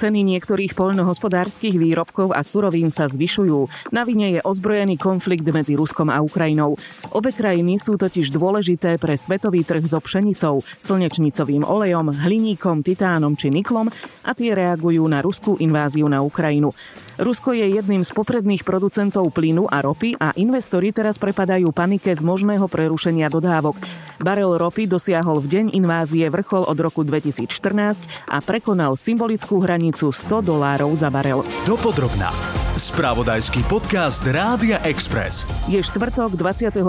Ceny niektorých poľnohospodárskych výrobkov a surovín sa zvyšujú. Na vine je ozbrojený konflikt medzi Ruskom a Ukrajinou. Obe krajiny sú totiž dôležité pre svetový trh so pšenicou, slnečnicovým olejom, hliníkom, titánom či niklom a tie reagujú na ruskú inváziu na Ukrajinu. Rusko je jedným z popredných producentov plynu a ropy a investori teraz prepadajú panike z možného prerušenia dodávok. Barel ropy dosiahol v deň invázie vrchol od roku 2014 a prekonal symbolickú hranicu 100 dolárov za barel. Dopodrobná. Spravodajský podcast Rádia Express. Je štvrtok 24.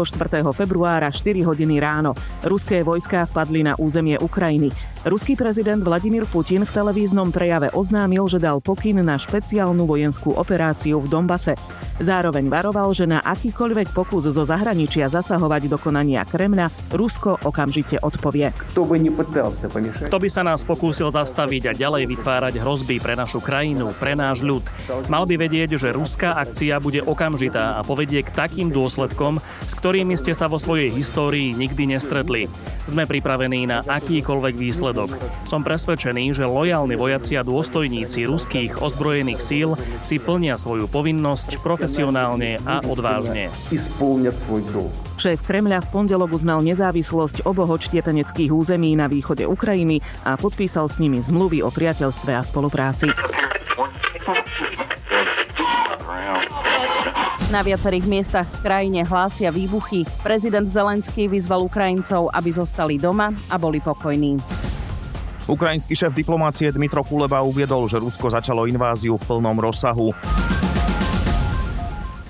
februára 4 hodiny ráno. Ruské vojská vpadli na územie Ukrajiny. Ruský prezident Vladimír Putin v televíznom prejave oznámil, že dal pokyn na špeciálnu vojenskú operáciu v Dombase. Zároveň varoval, že na akýkoľvek pokus zo zahraničia zasahovať do konania Kremľa Rusko okamžite odpovie. Kto by sa nás pokúsil zastaviť a ďalej vytvárať hrozby pre našu krajinu, pre náš ľud, mal by vedieť, že ruská akcia bude okamžitá a povedie k takým dôsledkom, s ktorými ste sa vo svojej histórii nikdy nestretli. Sme pripravení na akýkoľvek výsledok. Som presvedčený, že lojálni vojaci a dôstojníci ruských ozbrojených síl si plnia svoju povinnosť profesionálne a odvážne. Šéf Kremľa v pondelok uznal nezávislosť oboch odštiepeneckých území na východe Ukrajiny a podpísal s nimi zmluvy o priateľstve a spolupráci. Na viacerých miestach v krajine hlásia výbuchy. Prezident Zelenský vyzval Ukrajincov, aby zostali doma a boli pokojní. Ukrajinský šéf diplomácie Dmitro Kuleba uviedol, že Rusko začalo inváziu v plnom rozsahu.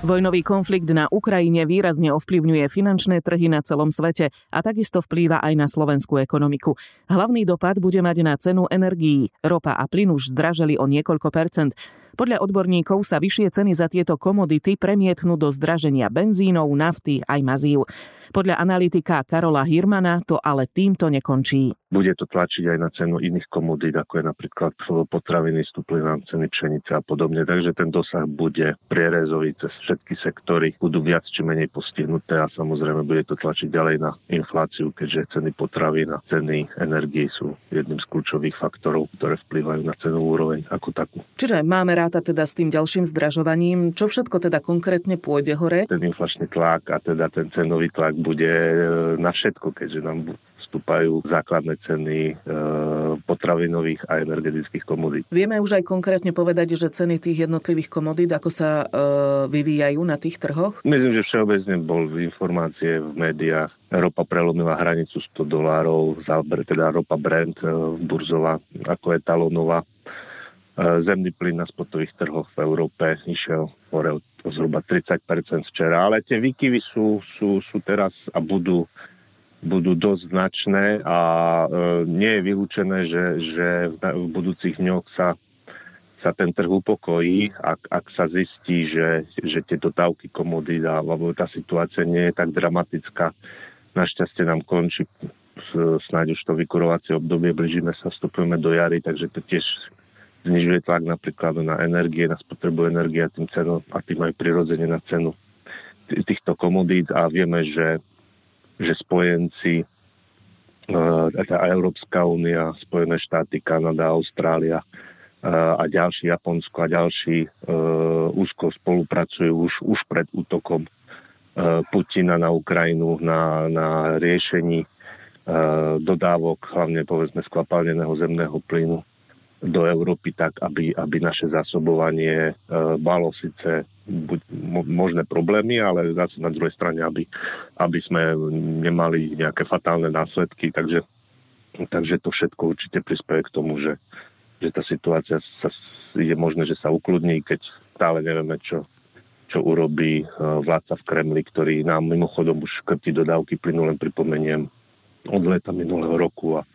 Vojnový konflikt na Ukrajine výrazne ovplyvňuje finančné trhy na celom svete a takisto vplýva aj na slovenskú ekonomiku. Hlavný dopad bude mať na cenu energií. Ropa a plyn už zdraželi o niekoľko percent. Podľa odborníkov sa vyššie ceny za tieto komodity premietnú do zdraženia benzínov, nafty aj mazív. Podľa analytika Karola Hirmana to ale týmto nekončí. Bude to tlačiť aj na cenu iných komodít, ako je napríklad potraviny, stúpli nám ceny pšenice a podobne. Takže ten dosah bude prierezový cez všetky sektory, budú viac či menej postihnuté a samozrejme bude to tlačiť ďalej na infláciu, keďže ceny potravín a ceny energii sú jedným z kľúčových faktorov, ktoré vplyvajú na cenovú úroveň ako takú. Čiže máme ráta teda s tým ďalším zdražovaním. Čo všetko teda konkrétne pôjde hore? Ten inflačný tlak a teda ten cenový tlak bude e, na všetko, keďže nám vstúpajú základné ceny e, potravinových a energetických komodít. Vieme už aj konkrétne povedať, že ceny tých jednotlivých komodít, ako sa e, vyvíjajú na tých trhoch? Myslím, že všeobecne bol informácie v médiách. Ropa prelomila hranicu 100 dolárov, teda ropa Brent burzová ako etalónová. Zemný plyn na spotových trhoch v Európe išiel hore zhruba 30% včera, ale tie výkyvy sú, sú, sú teraz a budú budú dosť značné a e, nie je vylúčené, že, že v budúcich dňoch sa, sa ten trh upokojí, ak, ak sa zistí, že, že tie dodávky komodít a tá situácia nie je tak dramatická. Našťastie nám končí snáď už to vykurovacie obdobie, blížime sa, vstupujeme do jary, takže to tiež znižuje tlak napríklad na energie, na spotrebu energie a tým, cenu, a tým aj prirodzene na cenu týchto komodít. A vieme, že že spojenci, e, tá Európska únia, Spojené štáty, Kanada, Austrália e, a ďalší, Japonsko a ďalší e, úzko spolupracujú už, už pred útokom Putina na Ukrajinu na, na riešení dodávok, hlavne povedzme skvapalneného zemného plynu do Európy tak, aby, aby naše zásobovanie malo síce buď možné problémy, ale zase na druhej strane, aby, aby sme nemali nejaké fatálne následky. Takže, takže to všetko určite prispieje k tomu, že, že tá situácia sa, je možné, že sa ukludní, keď stále nevieme, čo, čo urobí e, vládca v Kremli, ktorý nám mimochodom už krtí dodávky plynu, len pripomeniem od leta minulého roku a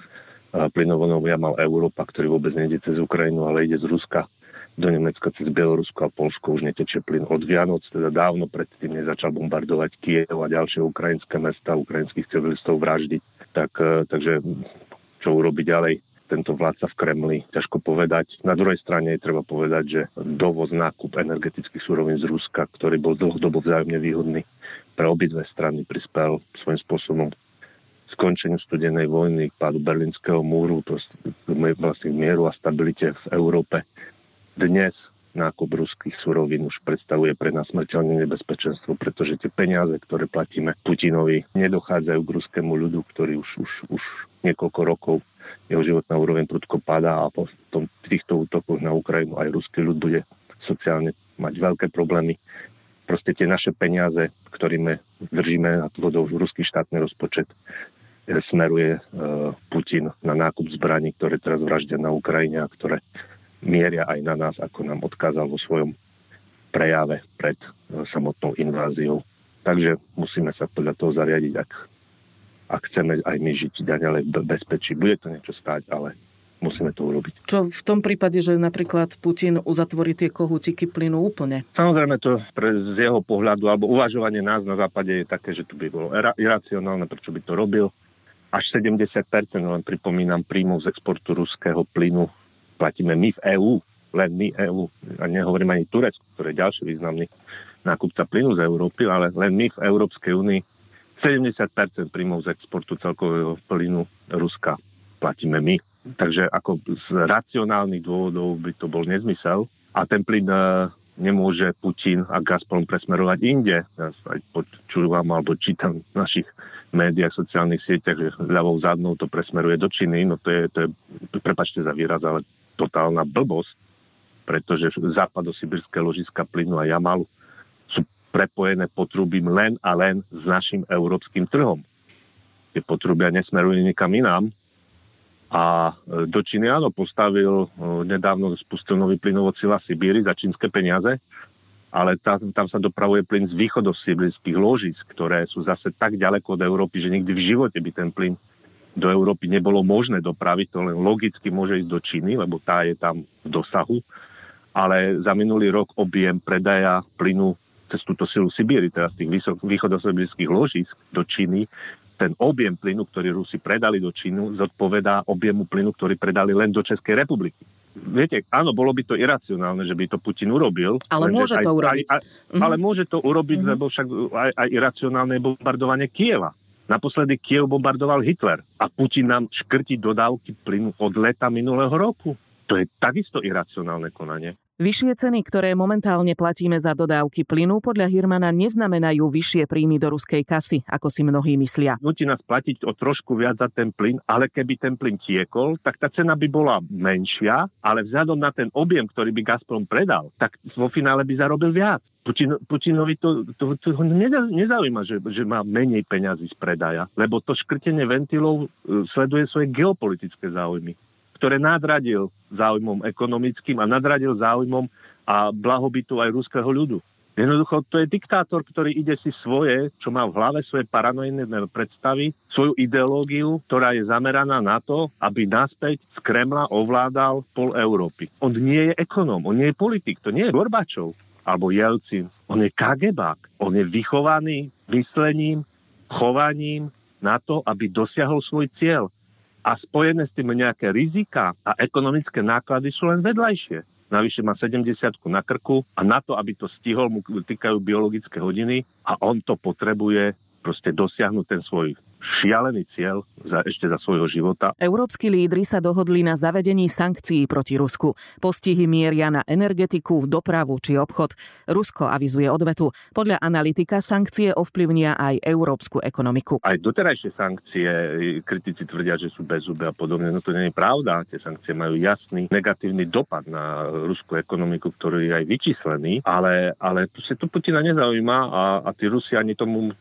plynovodom ja mal Európa, ktorý vôbec nejde cez Ukrajinu, ale ide z Ruska do Nemecka cez Bielorusko a Polsko už netečie plyn od Vianoc, teda dávno predtým nezačal bombardovať Kiev a ďalšie ukrajinské mesta, ukrajinských civilistov vraždiť. Tak, e, takže čo urobiť ďalej? Tento vládca v Kremli, ťažko povedať. Na druhej strane je treba povedať, že dovoz nákup energetických súrovín z Ruska, ktorý bol dlhodobo vzájomne výhodný pre obidve strany, prispel svojím spôsobom skončeniu studenej vojny, k pádu berlínskeho múru, to vlastne mieru a stabilite v Európe dnes nákup ruských surovín už predstavuje pre nás smrteľné nebezpečenstvo, pretože tie peniaze, ktoré platíme Putinovi, nedochádzajú k ruskému ľudu, ktorý už, už, už niekoľko rokov jeho životná úroveň prudko padá a po tom, týchto útokoch na Ukrajinu aj ruský ľud bude sociálne mať veľké problémy. Proste tie naše peniaze, ktorými držíme nad vodou ruský štátny rozpočet, smeruje e, Putin na nákup zbraní, ktoré teraz vraždia na Ukrajine a ktoré mieria aj na nás, ako nám odkázal vo svojom prejave pred e, samotnou inváziou. Takže musíme sa podľa toho zariadiť, ak, ak chceme aj my žiť ďalej v bezpečí. Bude to niečo stáť, ale musíme to urobiť. Čo v tom prípade, že napríklad Putin uzatvorí tie kohútiky plynu úplne? Samozrejme to pre, z jeho pohľadu, alebo uvažovanie nás na západe je také, že to by bolo iracionálne, prečo by to robil. Až 70%, len pripomínam, príjmov z exportu ruského plynu platíme my v EÚ, len my EÚ, a nehovorím ani Turecko, ktoré je ďalší významný nákupca plynu z Európy, ale len my v Európskej únii 70% príjmov z exportu celkového plynu Ruska platíme my. Takže ako z racionálnych dôvodov by to bol nezmysel. A ten plyn e, nemôže Putin a Gazprom presmerovať inde. Ja aj počúvam alebo čítam našich médiách, sociálnych sieťach, že ľavou zadnou to presmeruje do Číny. No to je, to je prepačte za výraz, ale totálna blbosť, pretože západosibirské ložiska plynu a Jamalu sú prepojené potrubím len a len s našim európskym trhom. Tie potrubia nesmerujú nikam inám. A e, do Číny áno, postavil, e, nedávno spustil nový plynovod Sila Sibíry za čínske peniaze, ale tam, tam sa dopravuje plyn z východosibirských ložisk, ktoré sú zase tak ďaleko od Európy, že nikdy v živote by ten plyn do Európy nebolo možné dopraviť, to len logicky môže ísť do Číny, lebo tá je tam v dosahu, ale za minulý rok objem predaja plynu cez túto silu Sibíry, teda z tých východosibirských ložisk do Číny, ten objem plynu, ktorý Rusi predali do Čínu, zodpovedá objemu plynu, ktorý predali len do Českej republiky. Viete, áno, bolo by to iracionálne, že by to Putin urobil. Ale môže to urobiť. Aj, aj, uh-huh. Ale môže to urobiť, uh-huh. lebo však aj, aj iracionálne je bombardovanie Kieva. Naposledy Kiev bombardoval Hitler a Putin nám škrti dodávky plynu od leta minulého roku. To je takisto iracionálne konanie. Vyššie ceny, ktoré momentálne platíme za dodávky plynu, podľa Hirmana neznamenajú vyššie príjmy do ruskej kasy, ako si mnohí myslia. Nutí nás platiť o trošku viac za ten plyn, ale keby ten plyn tiekol, tak tá cena by bola menšia, ale vzhľadom na ten objem, ktorý by Gazprom predal, tak vo finále by zarobil viac. Putin, Putinovi to, to, to, to nezaujíma, že, že má menej peňazí z predaja, lebo to škrtenie ventilov e, sleduje svoje geopolitické záujmy ktoré nadradil záujmom ekonomickým a nadradil záujmom a blahobytu aj ruského ľudu. Jednoducho to je diktátor, ktorý ide si svoje, čo má v hlave svoje paranoidné predstavy, svoju ideológiu, ktorá je zameraná na to, aby naspäť z Kremla ovládal pol Európy. On nie je ekonóm, on nie je politik, to nie je Gorbačov alebo Jelcin. On je kagebák, on je vychovaný myslením, chovaním na to, aby dosiahol svoj cieľ a spojené s tým nejaké rizika a ekonomické náklady sú len vedľajšie. Navyše má 70 na krku a na to, aby to stihol, mu týkajú biologické hodiny a on to potrebuje proste dosiahnuť ten svoj šialený cieľ za, ešte za svojho života. Európsky lídry sa dohodli na zavedení sankcií proti Rusku. Postihy mieria na energetiku, dopravu či obchod. Rusko avizuje odvetu. Podľa analytika sankcie ovplyvnia aj európsku ekonomiku. Aj doterajšie sankcie kritici tvrdia, že sú bezúbe a podobne. No to nie je pravda. Tie sankcie majú jasný negatívny dopad na ruskú ekonomiku, ktorý je aj vyčíslený, ale, ale sa to Putina nezaujíma a, a tí Rusi ani tomu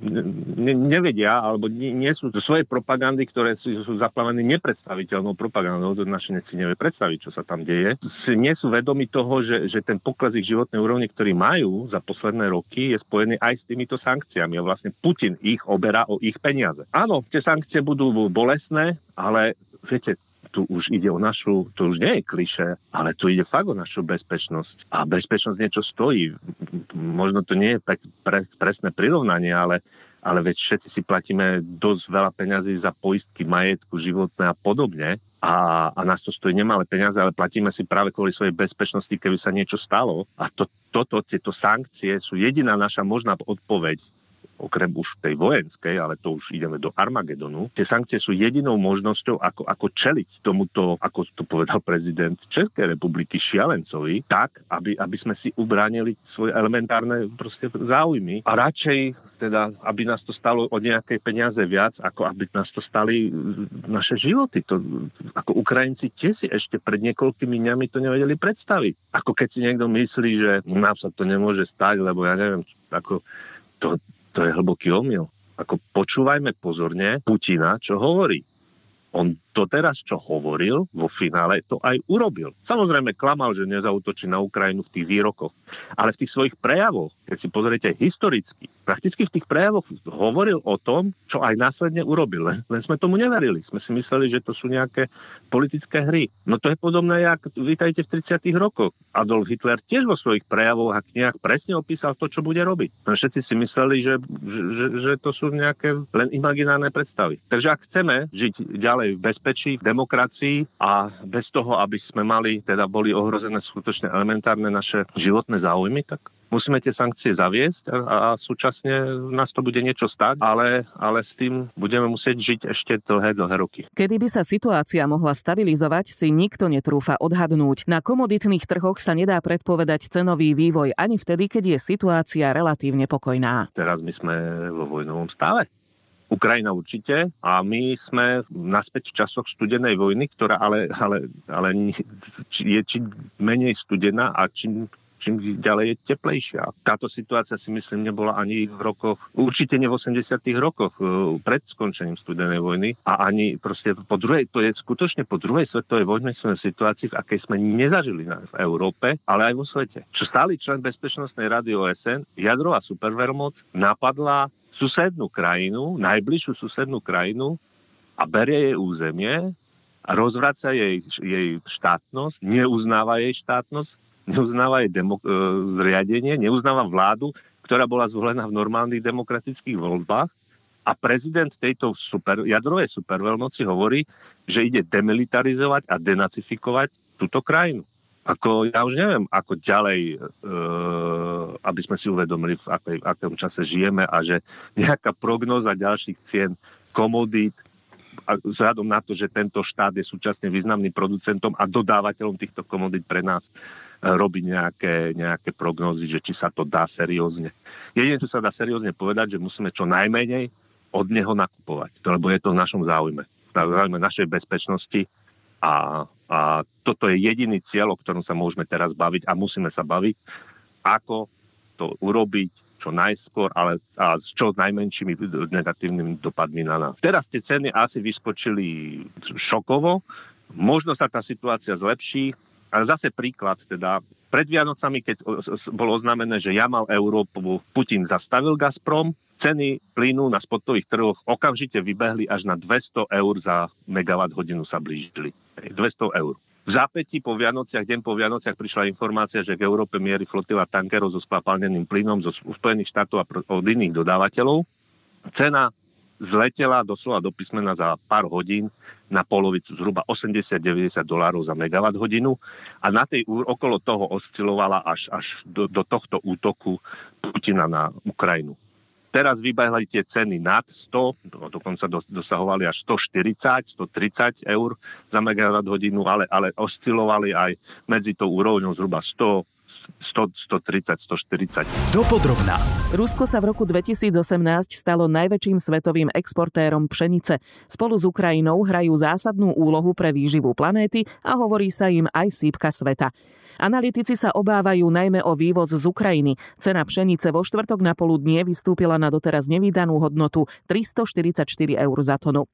ne, nevedia, ale alebo nie, nie sú zo svojej propagandy, ktoré sú, sú zaplavené nepredstaviteľnou propagandou, to naše si nevie predstaviť, čo sa tam deje. Nie sú vedomi toho, že, že ten pokles ich životnej úrovne, ktorý majú za posledné roky, je spojený aj s týmito sankciami a vlastne Putin ich oberá o ich peniaze. Áno, tie sankcie budú bolestné, ale viete, tu už ide o našu, to už nie je kliše, ale tu ide fakt o našu bezpečnosť. A bezpečnosť niečo stojí. Možno to nie je tak pre, presné prirovnanie, ale ale veď všetci si platíme dosť veľa peňazí za poistky majetku, životné a podobne a, a nás to stojí nemalé peniaze, ale platíme si práve kvôli svojej bezpečnosti, keby sa niečo stalo. A to, toto, tieto sankcie sú jediná naša možná odpoveď okrem už tej vojenskej, ale to už ideme do Armagedonu, tie sankcie sú jedinou možnosťou, ako, ako čeliť tomuto, ako to povedal prezident Českej republiky, šialencovi, tak, aby, aby sme si ubránili svoje elementárne proste záujmy a radšej teda, aby nás to stalo o nejaké peniaze viac, ako aby nás to stali naše životy. To, ako Ukrajinci tie si ešte pred niekoľkými dňami to nevedeli predstaviť. Ako keď si niekto myslí, že nám sa to nemôže stať, lebo ja neviem, ako to, to je hlboký omyl. Ako počúvajme pozorne Putina, čo hovorí. On to teraz, čo hovoril, vo finále to aj urobil. Samozrejme klamal, že nezautočí na Ukrajinu v tých výrokoch, ale v tých svojich prejavoch, keď si pozriete historicky, prakticky v tých prejavoch hovoril o tom, čo aj následne urobil. Len, sme tomu neverili. Sme si mysleli, že to sú nejaké politické hry. No to je podobné, jak vítajte v 30. rokoch. Adolf Hitler tiež vo svojich prejavoch a knihách presne opísal to, čo bude robiť. No všetci si mysleli, že, že, že to sú nejaké len imaginárne predstavy. Takže ak chceme žiť ďalej v bezpečí, v demokracii a bez toho, aby sme mali, teda boli ohrozené skutočne elementárne naše životné záujmy, tak musíme tie sankcie zaviesť a, a súčasne nás to bude niečo stať, ale, ale s tým budeme musieť žiť ešte dlhé, dlhé roky. Kedy by sa situácia mohla stabilizovať, si nikto netrúfa odhadnúť. Na komoditných trhoch sa nedá predpovedať cenový vývoj ani vtedy, keď je situácia relatívne pokojná. Teraz my sme vo vojnovom stave. Ukrajina určite a my sme naspäť v časoch studenej vojny, ktorá ale, ale, ale je čím menej studená a čím čím ďalej je teplejšia. Táto situácia si myslím nebola ani v rokoch, určite nie v 80 rokoch e, pred skončením studenej vojny a ani proste po druhej, to je skutočne po druhej svetovej vojne sme v situácii, v akej sme nezažili v Európe, ale aj vo svete. Čo stály člen Bezpečnostnej rady OSN, jadrová supervermoc napadla susednú krajinu, najbližšiu susednú krajinu a berie jej územie a rozvraca jej, jej štátnosť, neuznáva jej štátnosť neuznáva jej demo- e, zriadenie, neuznáva vládu, ktorá bola zvolená v normálnych demokratických voľbách a prezident tejto super, jadrovej superveľmoci hovorí, že ide demilitarizovať a denacifikovať túto krajinu. Ako, ja už neviem, ako ďalej, e, aby sme si uvedomili, v akej, akom čase žijeme a že nejaká prognoza ďalších cien komodít, vzhľadom na to, že tento štát je súčasne významným producentom a dodávateľom týchto komodít pre nás, robiť nejaké, nejaké prognózy, že či sa to dá seriózne. Jedine, čo sa dá seriózne povedať, že musíme čo najmenej od neho nakupovať, lebo je to v našom záujme. Na záujme našej bezpečnosti a, a toto je jediný cieľ, o ktorom sa môžeme teraz baviť a musíme sa baviť, ako to urobiť čo najskôr, ale a s čo najmenšími negatívnymi dopadmi na nás. Teraz tie ceny asi vyskočili šokovo, možno sa tá situácia zlepší, ale zase príklad, teda pred Vianocami, keď bolo oznámené, že jamal Európu, Putin zastavil Gazprom, ceny plynu na spotových trhoch okamžite vybehli až na 200 eur za megawatt hodinu sa blížili. 200 eur. V zápätí po Vianociach, deň po Vianociach prišla informácia, že k Európe mierí flotila tankerov so skvapalneným plynom zo Spojených štátov a od iných dodávateľov. Cena zletela doslova do písmena za pár hodín na polovicu, zhruba 80-90 dolárov za megawatt hodinu a na tej okolo toho oscilovala až, až do, do tohto útoku Putina na Ukrajinu. Teraz vybehli tie ceny nad 100, dokonca dosahovali až 140, 130 eur za megawatt hodinu, ale, ale oscilovali aj medzi tou úrovňou zhruba 100, 100, 130, 140. Dopodrobná. Rusko sa v roku 2018 stalo najväčším svetovým exportérom pšenice. Spolu s Ukrajinou hrajú zásadnú úlohu pre výživu planéty a hovorí sa im aj sípka sveta. Analytici sa obávajú najmä o vývoz z Ukrajiny. Cena pšenice vo štvrtok na poludnie vystúpila na doteraz nevydanú hodnotu 344 eur za tonu.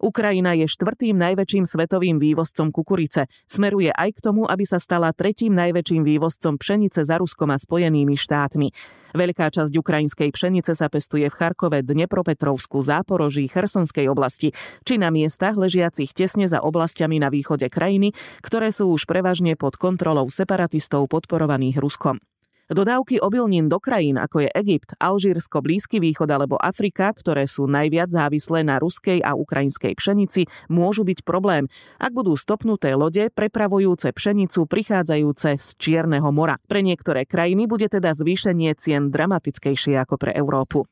Ukrajina je štvrtým najväčším svetovým vývozcom kukurice. Smeruje aj k tomu, aby sa stala tretím najväčším vývozcom pšenice za Ruskom a Spojenými štátmi. Veľká časť ukrajinskej pšenice sa pestuje v Charkove, Dnepropetrovsku, Záporoží, Chersonskej oblasti, či na miestach ležiacich tesne za oblastiami na východe krajiny, ktoré sú už prevažne pod kontrolou separatistov podporovaných Ruskom. Dodávky obilnín do krajín, ako je Egypt, Alžírsko, Blízky východ alebo Afrika, ktoré sú najviac závislé na ruskej a ukrajinskej pšenici, môžu byť problém, ak budú stopnuté lode prepravujúce pšenicu prichádzajúce z Čierneho mora. Pre niektoré krajiny bude teda zvýšenie cien dramatickejšie ako pre Európu.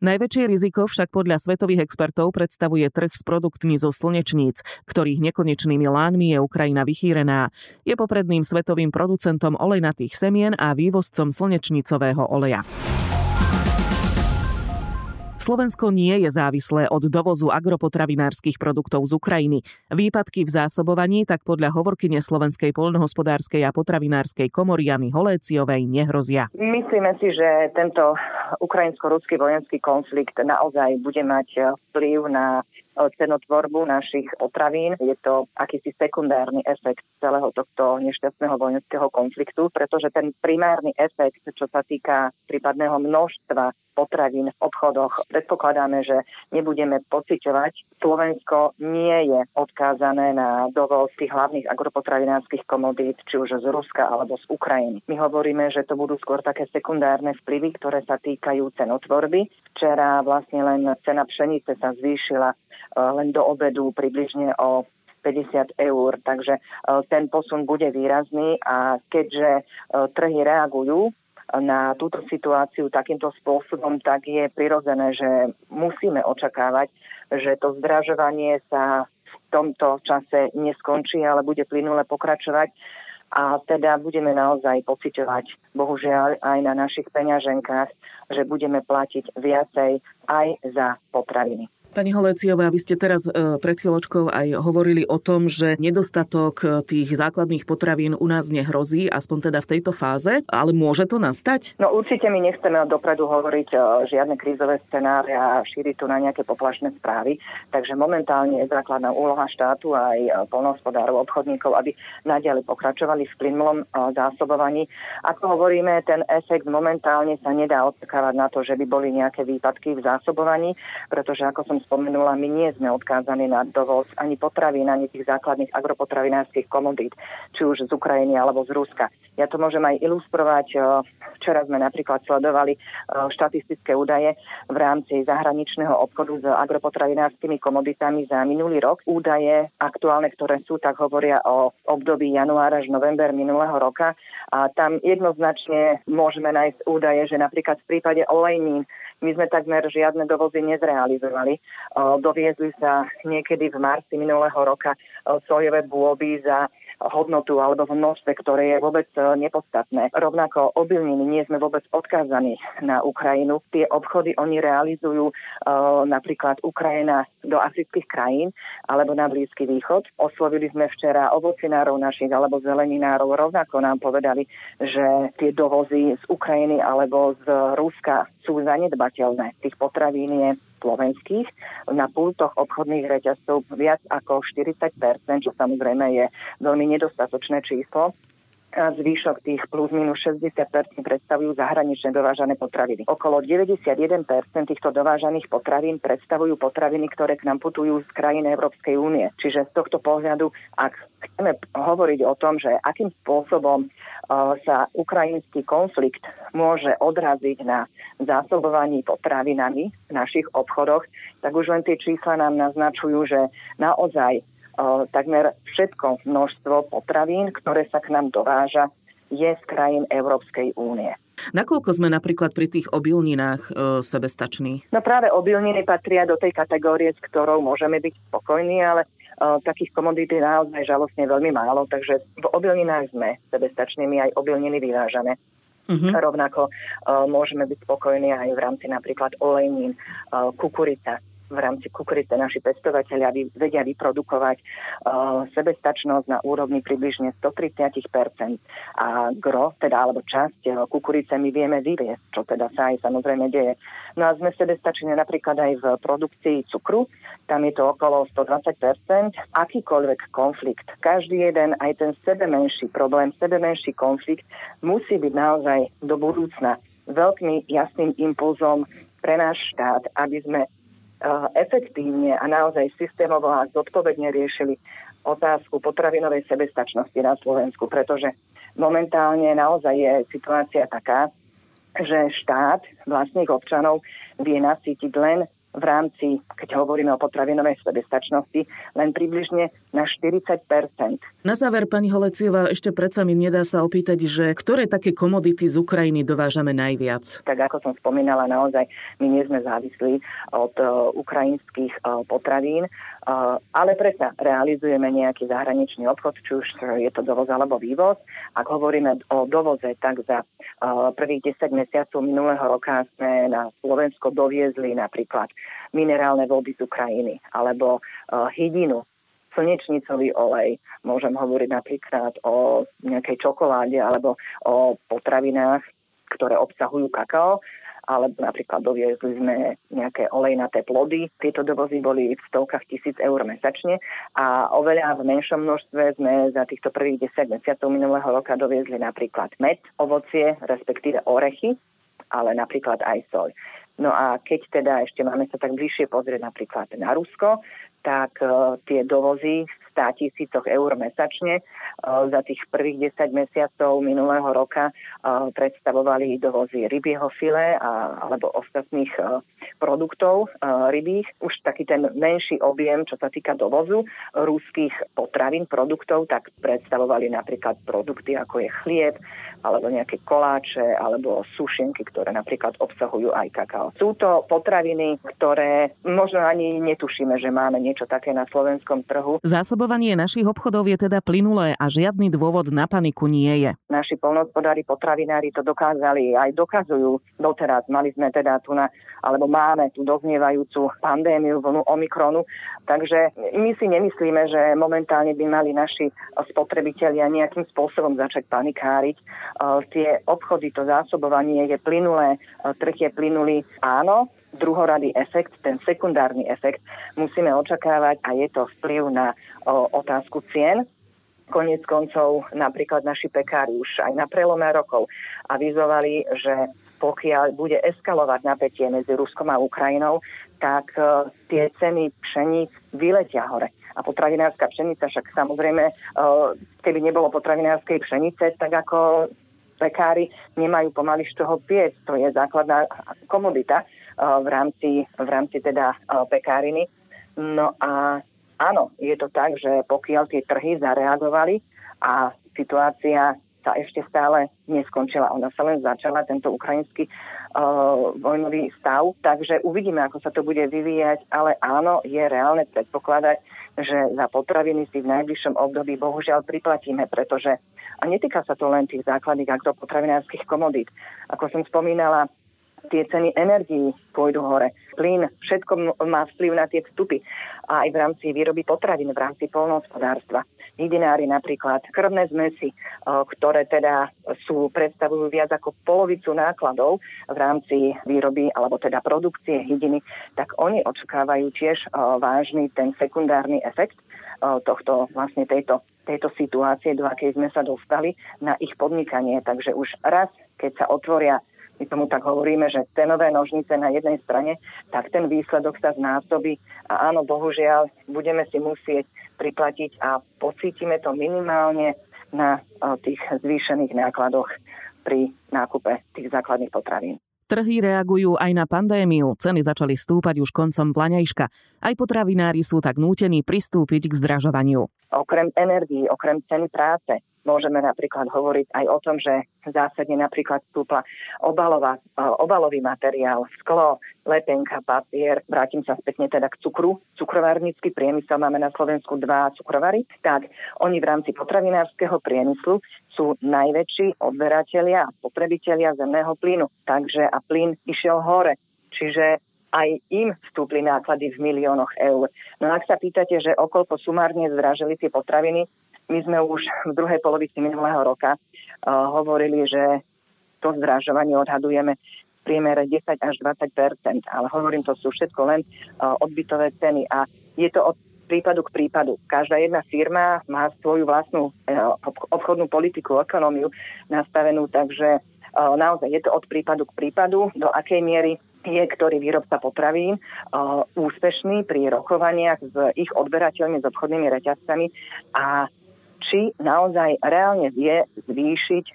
Najväčšie riziko však podľa svetových expertov predstavuje trh s produktmi zo slnečníc, ktorých nekonečnými lánmi je Ukrajina vychýrená. Je popredným svetovým producentom olejnatých semien a vývozcom slnečnicového oleja. Slovensko nie je závislé od dovozu agropotravinárskych produktov z Ukrajiny. Výpadky v zásobovaní tak podľa hovorkyne Slovenskej poľnohospodárskej a potravinárskej komory Jany Holéciovej nehrozia. Myslíme si, že tento ukrajinsko-ruský vojenský konflikt naozaj bude mať vplyv na cenotvorbu našich potravín. Je to akýsi sekundárny efekt celého tohto nešťastného vojenského konfliktu, pretože ten primárny efekt, čo sa týka prípadného množstva potravín v obchodoch. Predpokladáme, že nebudeme pociťovať. Slovensko nie je odkázané na dovoz tých hlavných agropotravinárskych komodít, či už z Ruska alebo z Ukrajiny. My hovoríme, že to budú skôr také sekundárne vplyvy, ktoré sa týkajú cenotvorby. Včera vlastne len cena pšenice sa zvýšila len do obedu približne o 50 eur, takže eh, ten posun bude výrazný a keďže eh, trhy reagujú na túto situáciu takýmto spôsobom, tak je prirodzené, že musíme očakávať, že to zdražovanie sa v tomto čase neskončí, ale bude plynule pokračovať a teda budeme naozaj pociťovať, bohužiaľ aj na našich peňaženkách, že budeme platiť viacej aj za potraviny. Pani Holeciová, vy ste teraz e, pred chvíľočkou aj hovorili o tom, že nedostatok e, tých základných potravín u nás nehrozí, aspoň teda v tejto fáze, ale môže to nastať? No určite my nechceme dopredu hovoriť e, žiadne krízové scenáre a šíriť tu na nejaké poplašné správy. Takže momentálne je základná úloha štátu aj polnohospodárov, obchodníkov, aby naďalej pokračovali v plynulom zásobovaní. Ako hovoríme, ten efekt momentálne sa nedá očakávať na to, že by boli nejaké výpadky v zásobovaní, pretože ako som spomenula, my nie sme odkázaní na dovoz ani potravín, ani tých základných agropotravinárskych komodít, či už z Ukrajiny alebo z Ruska. Ja to môžem aj ilustrovať. Včera sme napríklad sledovali štatistické údaje v rámci zahraničného obchodu s agropotravinárskymi komoditami za minulý rok. Údaje aktuálne, ktoré sú, tak hovoria o období január až november minulého roka. A tam jednoznačne môžeme nájsť údaje, že napríklad v prípade olejnín my sme takmer žiadne dovozy nezrealizovali. Doviezli sa niekedy v marci minulého roka sojové bôby za hodnotu alebo v množstve, ktoré je vôbec nepodstatné. Rovnako obilniny nie sme vôbec odkázaní na Ukrajinu. Tie obchody oni realizujú napríklad Ukrajina do afrických krajín alebo na Blízky východ. Oslovili sme včera ovocinárov našich alebo zeleninárov. Rovnako nám povedali, že tie dovozy z Ukrajiny alebo z Ruska sú zanedbateľné. Tých potravín je slovenských. Na pultoch obchodných reťazcov viac ako 40% čo samozrejme je veľmi nedostatočné číslo a zvýšok tých plus minus 60% predstavujú zahraničné dovážané potraviny. Okolo 91% týchto dovážaných potravín predstavujú potraviny, ktoré k nám putujú z krajín Európskej únie. Čiže z tohto pohľadu, ak chceme hovoriť o tom, že akým spôsobom sa ukrajinský konflikt môže odraziť na zásobovaní potravinami v našich obchodoch, tak už len tie čísla nám naznačujú, že naozaj takmer všetko množstvo potravín, ktoré sa k nám dováža, je z krajín Európskej únie. Nakoľko sme napríklad pri tých obilninách e, sebestační? No práve obilniny patria do tej kategórie, s ktorou môžeme byť spokojní, ale takých komodít je naozaj žalostne veľmi málo, takže v obilninách sme sebestačnými, aj obilniny vyvážame. Uh-huh. Rovnako uh, môžeme byť spokojní aj v rámci napríklad olejnín, uh, kukurica, v rámci kukurice naši pestovateľia vedia vyprodukovať uh, sebestačnosť na úrovni približne 130% A gro, teda alebo časť uh, kukurice my vieme vyviesť, čo teda sa aj samozrejme deje. No a sme sebestační napríklad aj v produkcii cukru, tam je to okolo 120% Akýkoľvek konflikt, každý jeden, aj ten sebe menší problém, sebe menší konflikt musí byť naozaj do budúcna veľkým jasným impulzom pre náš štát, aby sme efektívne a naozaj systémovo a zodpovedne riešili otázku potravinovej sebestačnosti na Slovensku, pretože momentálne naozaj je situácia taká, že štát vlastných občanov vie nasýtiť len v rámci, keď hovoríme o potravinovej sebestačnosti, len približne na 40% Na záver, pani Holeciová, ešte predsa mi nedá sa opýtať, že ktoré také komodity z Ukrajiny dovážame najviac? Tak ako som spomínala, naozaj my nie sme závislí od uh, ukrajinských uh, potravín, uh, ale predsa realizujeme nejaký zahraničný obchod, či už je to dovoz alebo vývoz. Ak hovoríme o dovoze, tak za prvých 10 mesiacov minulého roka sme na Slovensko doviezli napríklad minerálne vody z Ukrajiny alebo hydinu, slnečnicový olej. Môžem hovoriť napríklad o nejakej čokoláde alebo o potravinách, ktoré obsahujú kakao alebo napríklad doviezli sme nejaké olejnaté plody. Tieto dovozy boli v stovkách tisíc eur mesačne a oveľa v menšom množstve sme za týchto prvých 10 mesiacov minulého roka doviezli napríklad med, ovocie, respektíve orechy, ale napríklad aj soľ. No a keď teda ešte máme sa tak bližšie pozrieť napríklad na Rusko, tak uh, tie dovozy v 100 tisícoch eur mesačne uh, za tých prvých 10 mesiacov minulého roka uh, predstavovali dovozy rybieho file a, alebo ostatných produktov uh, rybých. Už taký ten menší objem, čo sa týka dovozu ruských potravín, produktov, tak predstavovali napríklad produkty ako je chlieb, alebo nejaké koláče, alebo sušenky, ktoré napríklad obsahujú aj kakao. Sú to potraviny, ktoré možno ani netušíme, že máme niečo také na slovenskom trhu. Zásobovanie našich obchodov je teda plynulé a žiadny dôvod na paniku nie je. Naši polnospodári, potravinári to dokázali, aj dokazujú doteraz. Mali sme teda tu na, alebo máme tu doznievajúcu pandémiu, vlnu Omikronu, takže my si nemyslíme, že momentálne by mali naši spotrebitelia nejakým spôsobom začať panikáriť tie obchody, to zásobovanie je plynulé, trh je plynulý. Áno, druhorady efekt, ten sekundárny efekt musíme očakávať a je to vplyv na otázku cien. Konec koncov napríklad naši pekári už aj na prelome rokov avizovali, že pokiaľ bude eskalovať napätie medzi Ruskom a Ukrajinou, tak tie ceny pšeníc vyletia hore. A potravinárska pšenica však samozrejme, keby nebolo potravinárskej pšenice, tak ako pekári nemajú pomaly z čoho piec. To je základná komodita v rámci, v rámci teda pekáriny. No a áno, je to tak, že pokiaľ tie trhy zareagovali a situácia sa ešte stále neskončila. Ona sa len začala, tento ukrajinský uh, vojnový stav. Takže uvidíme, ako sa to bude vyvíjať, ale áno, je reálne predpokladať, že za potraviny si v najbližšom období bohužiaľ priplatíme, pretože a netýka sa to len tých základných agropotravinárskych komodít. Ako som spomínala, tie ceny energií pôjdu hore. Plyn, všetko má vplyv na tie vstupy. A aj v rámci výroby potravín, v rámci polnohospodárstva. Hydinári napríklad, krvné zmesi, ktoré teda sú, predstavujú viac ako polovicu nákladov v rámci výroby alebo teda produkcie hydiny, tak oni očakávajú tiež vážny ten sekundárny efekt tohto, vlastne tejto, tejto situácie, do akej sme sa dostali na ich podnikanie. Takže už raz, keď sa otvoria my tomu tak hovoríme, že cenové nožnice na jednej strane, tak ten výsledok sa znásobí a áno, bohužiaľ, budeme si musieť priplatiť a pocítime to minimálne na tých zvýšených nákladoch pri nákupe tých základných potravín. Trhy reagujú aj na pandémiu, ceny začali stúpať už koncom plaňajška. Aj potravinári sú tak nútení pristúpiť k zdražovaniu. Okrem energii, okrem ceny práce, Môžeme napríklad hovoriť aj o tom, že zásadne napríklad stúpla obalová, e, obalový materiál, sklo, letenka, papier. Vrátim sa spätne teda k cukru. Cukrovárnický priemysel máme na Slovensku dva cukrovary. Tak oni v rámci potravinárskeho priemyslu sú najväčší odberatelia a spotrebitelia zemného plynu. Takže a plyn išiel hore. Čiže aj im vstúpli náklady v miliónoch eur. No ak sa pýtate, že okolko sumárne zdražili tie potraviny, my sme už v druhej polovici minulého roka uh, hovorili, že to zdražovanie odhadujeme v priemere 10 až 20% ale hovorím, to sú všetko len uh, odbytové ceny a je to od prípadu k prípadu. Každá jedna firma má svoju vlastnú uh, obchodnú politiku, ekonómiu nastavenú, takže uh, naozaj je to od prípadu k prípadu, do akej miery je ktorý výrobca potravín uh, úspešný pri rokovaniach s ich odberateľmi, s obchodnými reťazcami a či naozaj reálne vie zvýšiť e,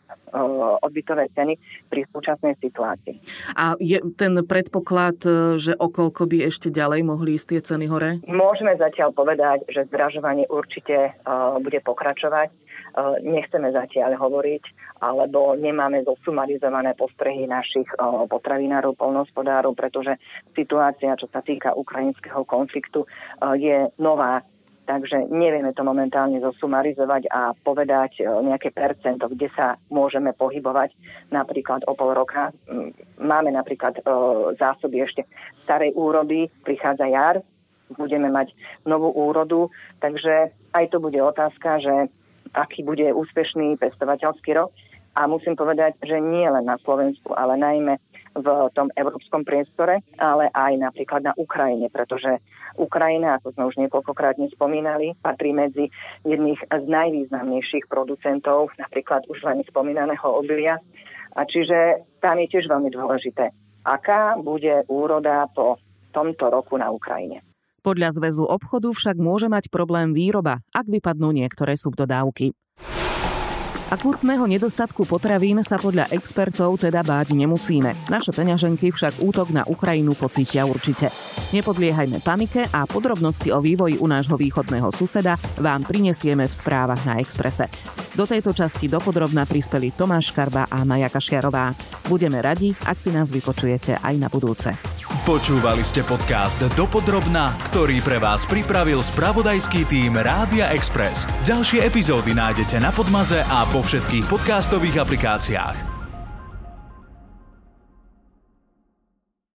odbytové ceny pri súčasnej situácii. A je ten predpoklad, e, že okolko by ešte ďalej mohli ísť tie ceny hore? Môžeme zatiaľ povedať, že zdražovanie určite uh, bude pokračovať. Nechceme zatiaľ hovoriť, alebo nemáme zosumarizované postrehy našich potravinárov, polnohospodárov, pretože situácia, čo sa týka ukrajinského konfliktu, je nová Takže nevieme to momentálne zosumarizovať a povedať e, nejaké percento, kde sa môžeme pohybovať napríklad o pol roka. Mm, máme napríklad e, zásoby ešte starej úrody, prichádza jar, budeme mať novú úrodu, takže aj to bude otázka, že aký bude úspešný pestovateľský rok. A musím povedať, že nie len na Slovensku, ale najmä v tom európskom priestore, ale aj napríklad na Ukrajine, pretože Ukrajina, ako sme už niekoľkokrát nespomínali, patrí medzi jedných z najvýznamnejších producentov, napríklad už len spomínaného obilia. A čiže tam je tiež veľmi dôležité, aká bude úroda po tomto roku na Ukrajine. Podľa Zväzu obchodu však môže mať problém výroba, ak vypadnú niektoré subdodávky. Akútneho nedostatku potravín sa podľa expertov teda báť nemusíme. Naše peňaženky však útok na Ukrajinu pocítia určite. Nepodliehajme panike a podrobnosti o vývoji u nášho východného suseda vám prinesieme v správach na Exprese. Do tejto časti dopodrobna prispeli Tomáš Karba a Maja Kašiarová. Budeme radi, ak si nás vypočujete aj na budúce. Počúvali ste podcast Dopodrobna, ktorý pre vás pripravil spravodajský tým Rádia Express. Ďalšie epizódy nájdete na Podmaze a vo všetkých podcastových aplikáciách.